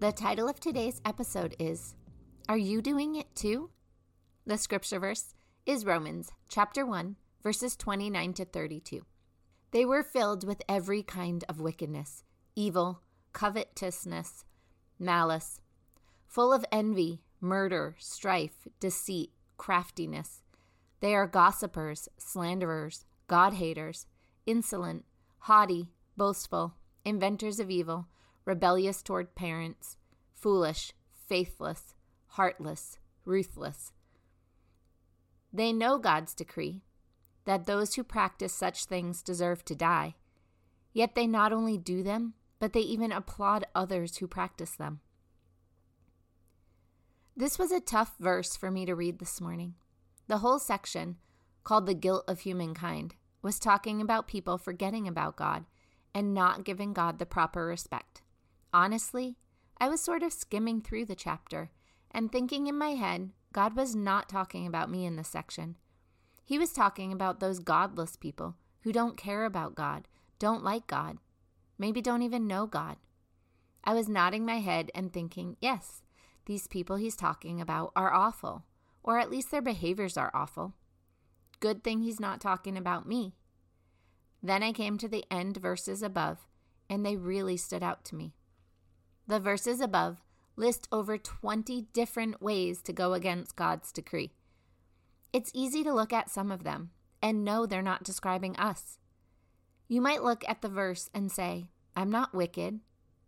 The title of today's episode is Are You Doing It Too? The scripture verse is Romans chapter 1, verses 29 to 32. They were filled with every kind of wickedness, evil, covetousness, malice, full of envy, murder, strife, deceit, craftiness. They are gossipers, slanderers, God haters, insolent, haughty, boastful, inventors of evil rebellious toward parents, foolish, faithless, heartless, ruthless. They know God's decree that those who practice such things deserve to die, yet they not only do them, but they even applaud others who practice them. This was a tough verse for me to read this morning. The whole section, called The Guilt of Humankind, was talking about people forgetting about God and not giving God the proper respect. Honestly, I was sort of skimming through the chapter and thinking in my head, God was not talking about me in this section. He was talking about those godless people who don't care about God, don't like God, maybe don't even know God. I was nodding my head and thinking, yes, these people he's talking about are awful, or at least their behaviors are awful. Good thing he's not talking about me. Then I came to the end verses above, and they really stood out to me. The verses above list over 20 different ways to go against God's decree. It's easy to look at some of them and know they're not describing us. You might look at the verse and say, I'm not wicked.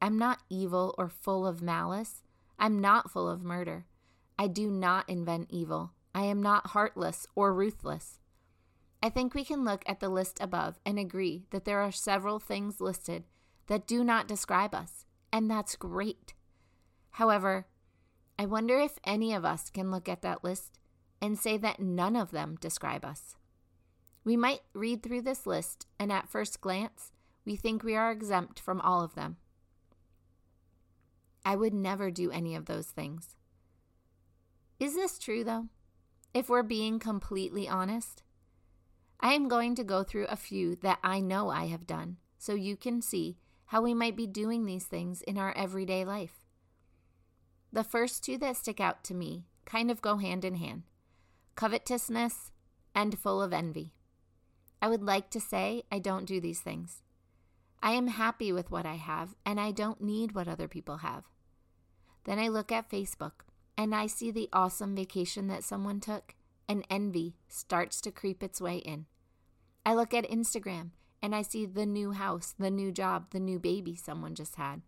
I'm not evil or full of malice. I'm not full of murder. I do not invent evil. I am not heartless or ruthless. I think we can look at the list above and agree that there are several things listed that do not describe us and that's great. However, I wonder if any of us can look at that list and say that none of them describe us. We might read through this list, and at first glance, we think we are exempt from all of them. I would never do any of those things. Is this true, though? If we're being completely honest? I am going to go through a few that I know I have done so you can see how we might be doing these things in our everyday life. The first two that stick out to me kind of go hand in hand covetousness and full of envy. I would like to say I don't do these things. I am happy with what I have and I don't need what other people have. Then I look at Facebook and I see the awesome vacation that someone took, and envy starts to creep its way in. I look at Instagram and I see the new house, the new job, the new baby someone just had,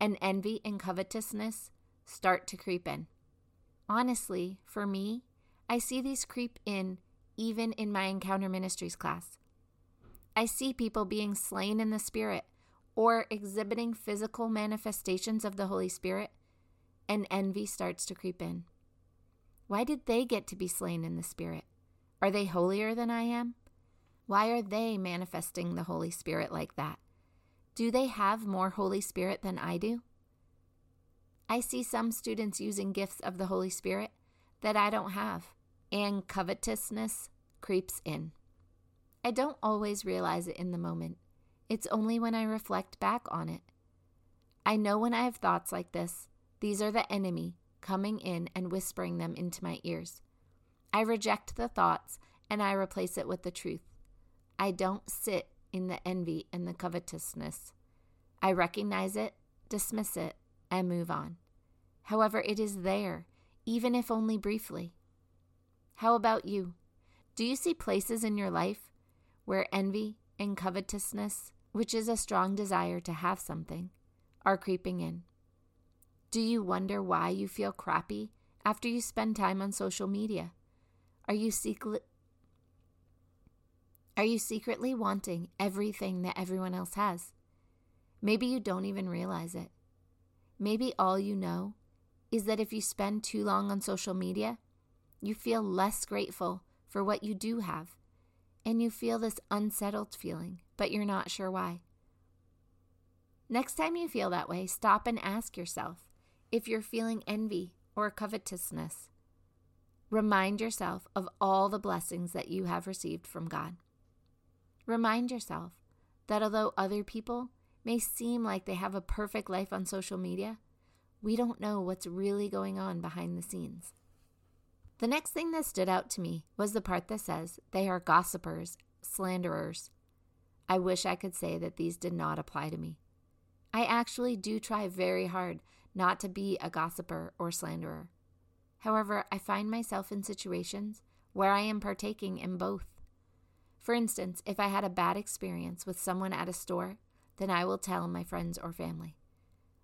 and envy and covetousness start to creep in. Honestly, for me, I see these creep in even in my Encounter Ministries class. I see people being slain in the Spirit or exhibiting physical manifestations of the Holy Spirit, and envy starts to creep in. Why did they get to be slain in the Spirit? Are they holier than I am? Why are they manifesting the Holy Spirit like that? Do they have more Holy Spirit than I do? I see some students using gifts of the Holy Spirit that I don't have, and covetousness creeps in. I don't always realize it in the moment. It's only when I reflect back on it. I know when I have thoughts like this, these are the enemy coming in and whispering them into my ears. I reject the thoughts and I replace it with the truth. I don't sit in the envy and the covetousness. I recognize it, dismiss it, and move on. However, it is there, even if only briefly. How about you? Do you see places in your life where envy and covetousness, which is a strong desire to have something, are creeping in? Do you wonder why you feel crappy after you spend time on social media? Are you secret, are you secretly wanting everything that everyone else has? Maybe you don't even realize it. maybe all you know is that if you spend too long on social media, you feel less grateful for what you do have, and you feel this unsettled feeling, but you're not sure why. Next time you feel that way, stop and ask yourself if you're feeling envy or covetousness. Remind yourself of all the blessings that you have received from God. Remind yourself that although other people may seem like they have a perfect life on social media, we don't know what's really going on behind the scenes. The next thing that stood out to me was the part that says they are gossipers, slanderers. I wish I could say that these did not apply to me. I actually do try very hard not to be a gossiper or slanderer. However, I find myself in situations where I am partaking in both. For instance, if I had a bad experience with someone at a store, then I will tell my friends or family.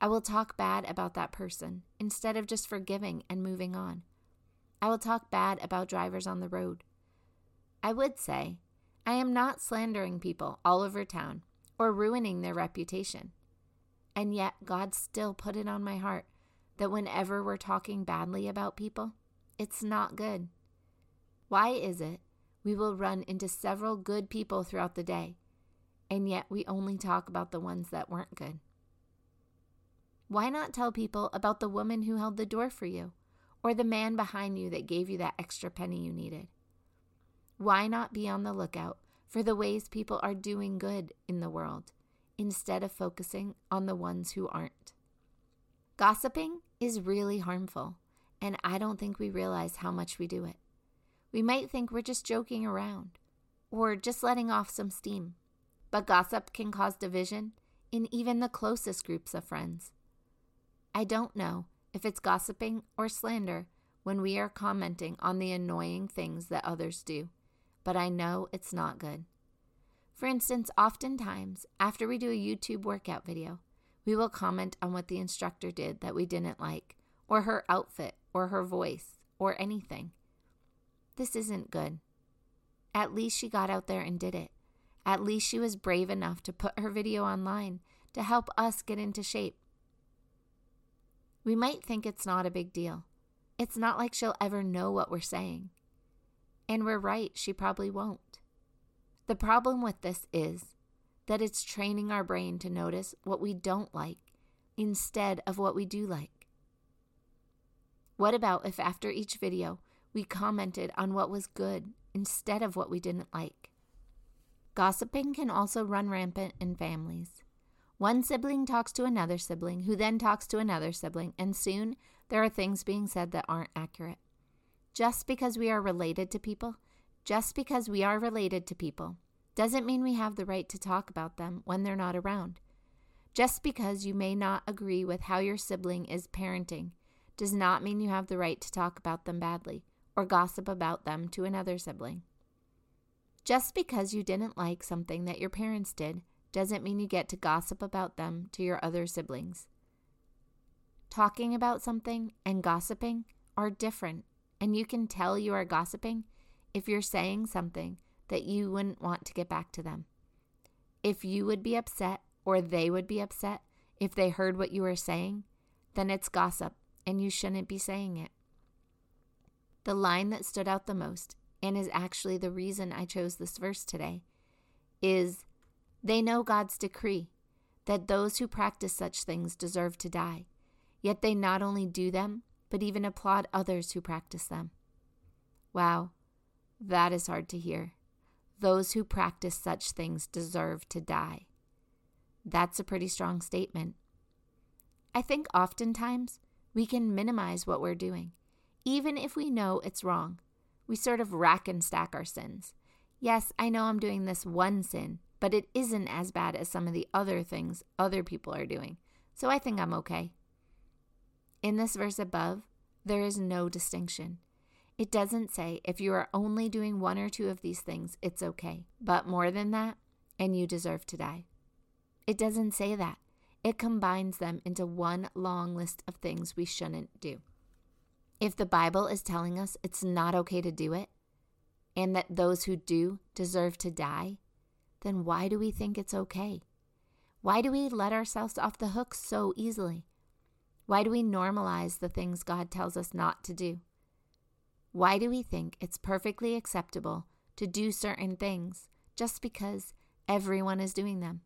I will talk bad about that person instead of just forgiving and moving on. I will talk bad about drivers on the road. I would say, I am not slandering people all over town or ruining their reputation. And yet, God still put it on my heart that whenever we're talking badly about people, it's not good. Why is it we will run into several good people throughout the day, and yet we only talk about the ones that weren't good? Why not tell people about the woman who held the door for you, or the man behind you that gave you that extra penny you needed? Why not be on the lookout for the ways people are doing good in the world instead of focusing on the ones who aren't? Gossiping is really harmful, and I don't think we realize how much we do it. We might think we're just joking around or just letting off some steam, but gossip can cause division in even the closest groups of friends. I don't know if it's gossiping or slander when we are commenting on the annoying things that others do, but I know it's not good. For instance, oftentimes, after we do a YouTube workout video, we will comment on what the instructor did that we didn't like, or her outfit, or her voice, or anything. This isn't good. At least she got out there and did it. At least she was brave enough to put her video online to help us get into shape. We might think it's not a big deal. It's not like she'll ever know what we're saying. And we're right, she probably won't. The problem with this is that it's training our brain to notice what we don't like instead of what we do like. What about if after each video we commented on what was good instead of what we didn't like? Gossiping can also run rampant in families. One sibling talks to another sibling, who then talks to another sibling, and soon there are things being said that aren't accurate. Just because we are related to people, just because we are related to people, doesn't mean we have the right to talk about them when they're not around. Just because you may not agree with how your sibling is parenting does not mean you have the right to talk about them badly or gossip about them to another sibling. Just because you didn't like something that your parents did doesn't mean you get to gossip about them to your other siblings. Talking about something and gossiping are different, and you can tell you are gossiping if you're saying something that you wouldn't want to get back to them. If you would be upset or they would be upset if they heard what you were saying, then it's gossip and you shouldn't be saying it. The line that stood out the most, and is actually the reason I chose this verse today, is They know God's decree that those who practice such things deserve to die, yet they not only do them, but even applaud others who practice them. Wow, that is hard to hear. Those who practice such things deserve to die. That's a pretty strong statement. I think oftentimes we can minimize what we're doing, even if we know it's wrong. We sort of rack and stack our sins. Yes, I know I'm doing this one sin, but it isn't as bad as some of the other things other people are doing, so I think I'm okay. In this verse above, there is no distinction. It doesn't say if you are only doing one or two of these things, it's okay. But more than that, and you deserve to die. It doesn't say that. It combines them into one long list of things we shouldn't do. If the Bible is telling us it's not okay to do it, and that those who do deserve to die, then why do we think it's okay? Why do we let ourselves off the hook so easily? Why do we normalize the things God tells us not to do? Why do we think it's perfectly acceptable to do certain things just because everyone is doing them?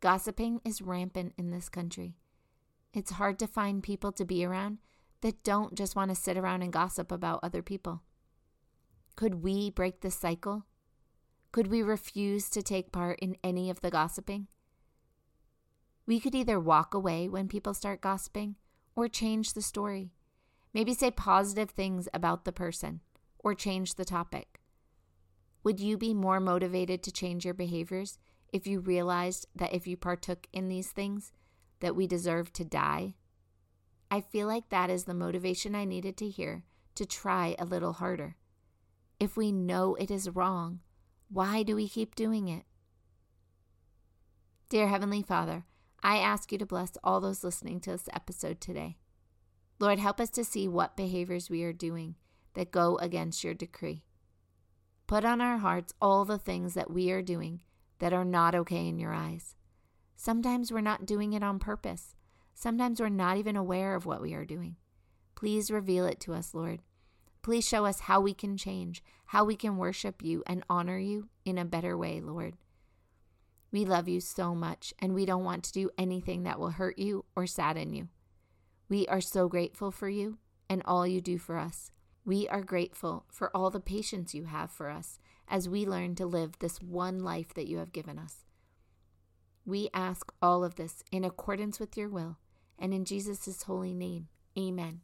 Gossiping is rampant in this country. It's hard to find people to be around that don't just want to sit around and gossip about other people. Could we break this cycle? Could we refuse to take part in any of the gossiping? We could either walk away when people start gossiping or change the story. Maybe say positive things about the person or change the topic. Would you be more motivated to change your behaviors if you realized that if you partook in these things, that we deserve to die? I feel like that is the motivation I needed to hear to try a little harder. If we know it is wrong, why do we keep doing it? Dear Heavenly Father, I ask you to bless all those listening to this episode today. Lord, help us to see what behaviors we are doing that go against your decree. Put on our hearts all the things that we are doing that are not okay in your eyes. Sometimes we're not doing it on purpose. Sometimes we're not even aware of what we are doing. Please reveal it to us, Lord. Please show us how we can change, how we can worship you and honor you in a better way, Lord. We love you so much, and we don't want to do anything that will hurt you or sadden you. We are so grateful for you and all you do for us. We are grateful for all the patience you have for us as we learn to live this one life that you have given us. We ask all of this in accordance with your will and in Jesus' holy name. Amen.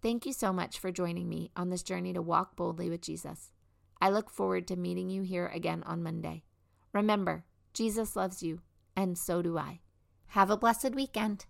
Thank you so much for joining me on this journey to walk boldly with Jesus. I look forward to meeting you here again on Monday. Remember, Jesus loves you, and so do I. Have a blessed weekend.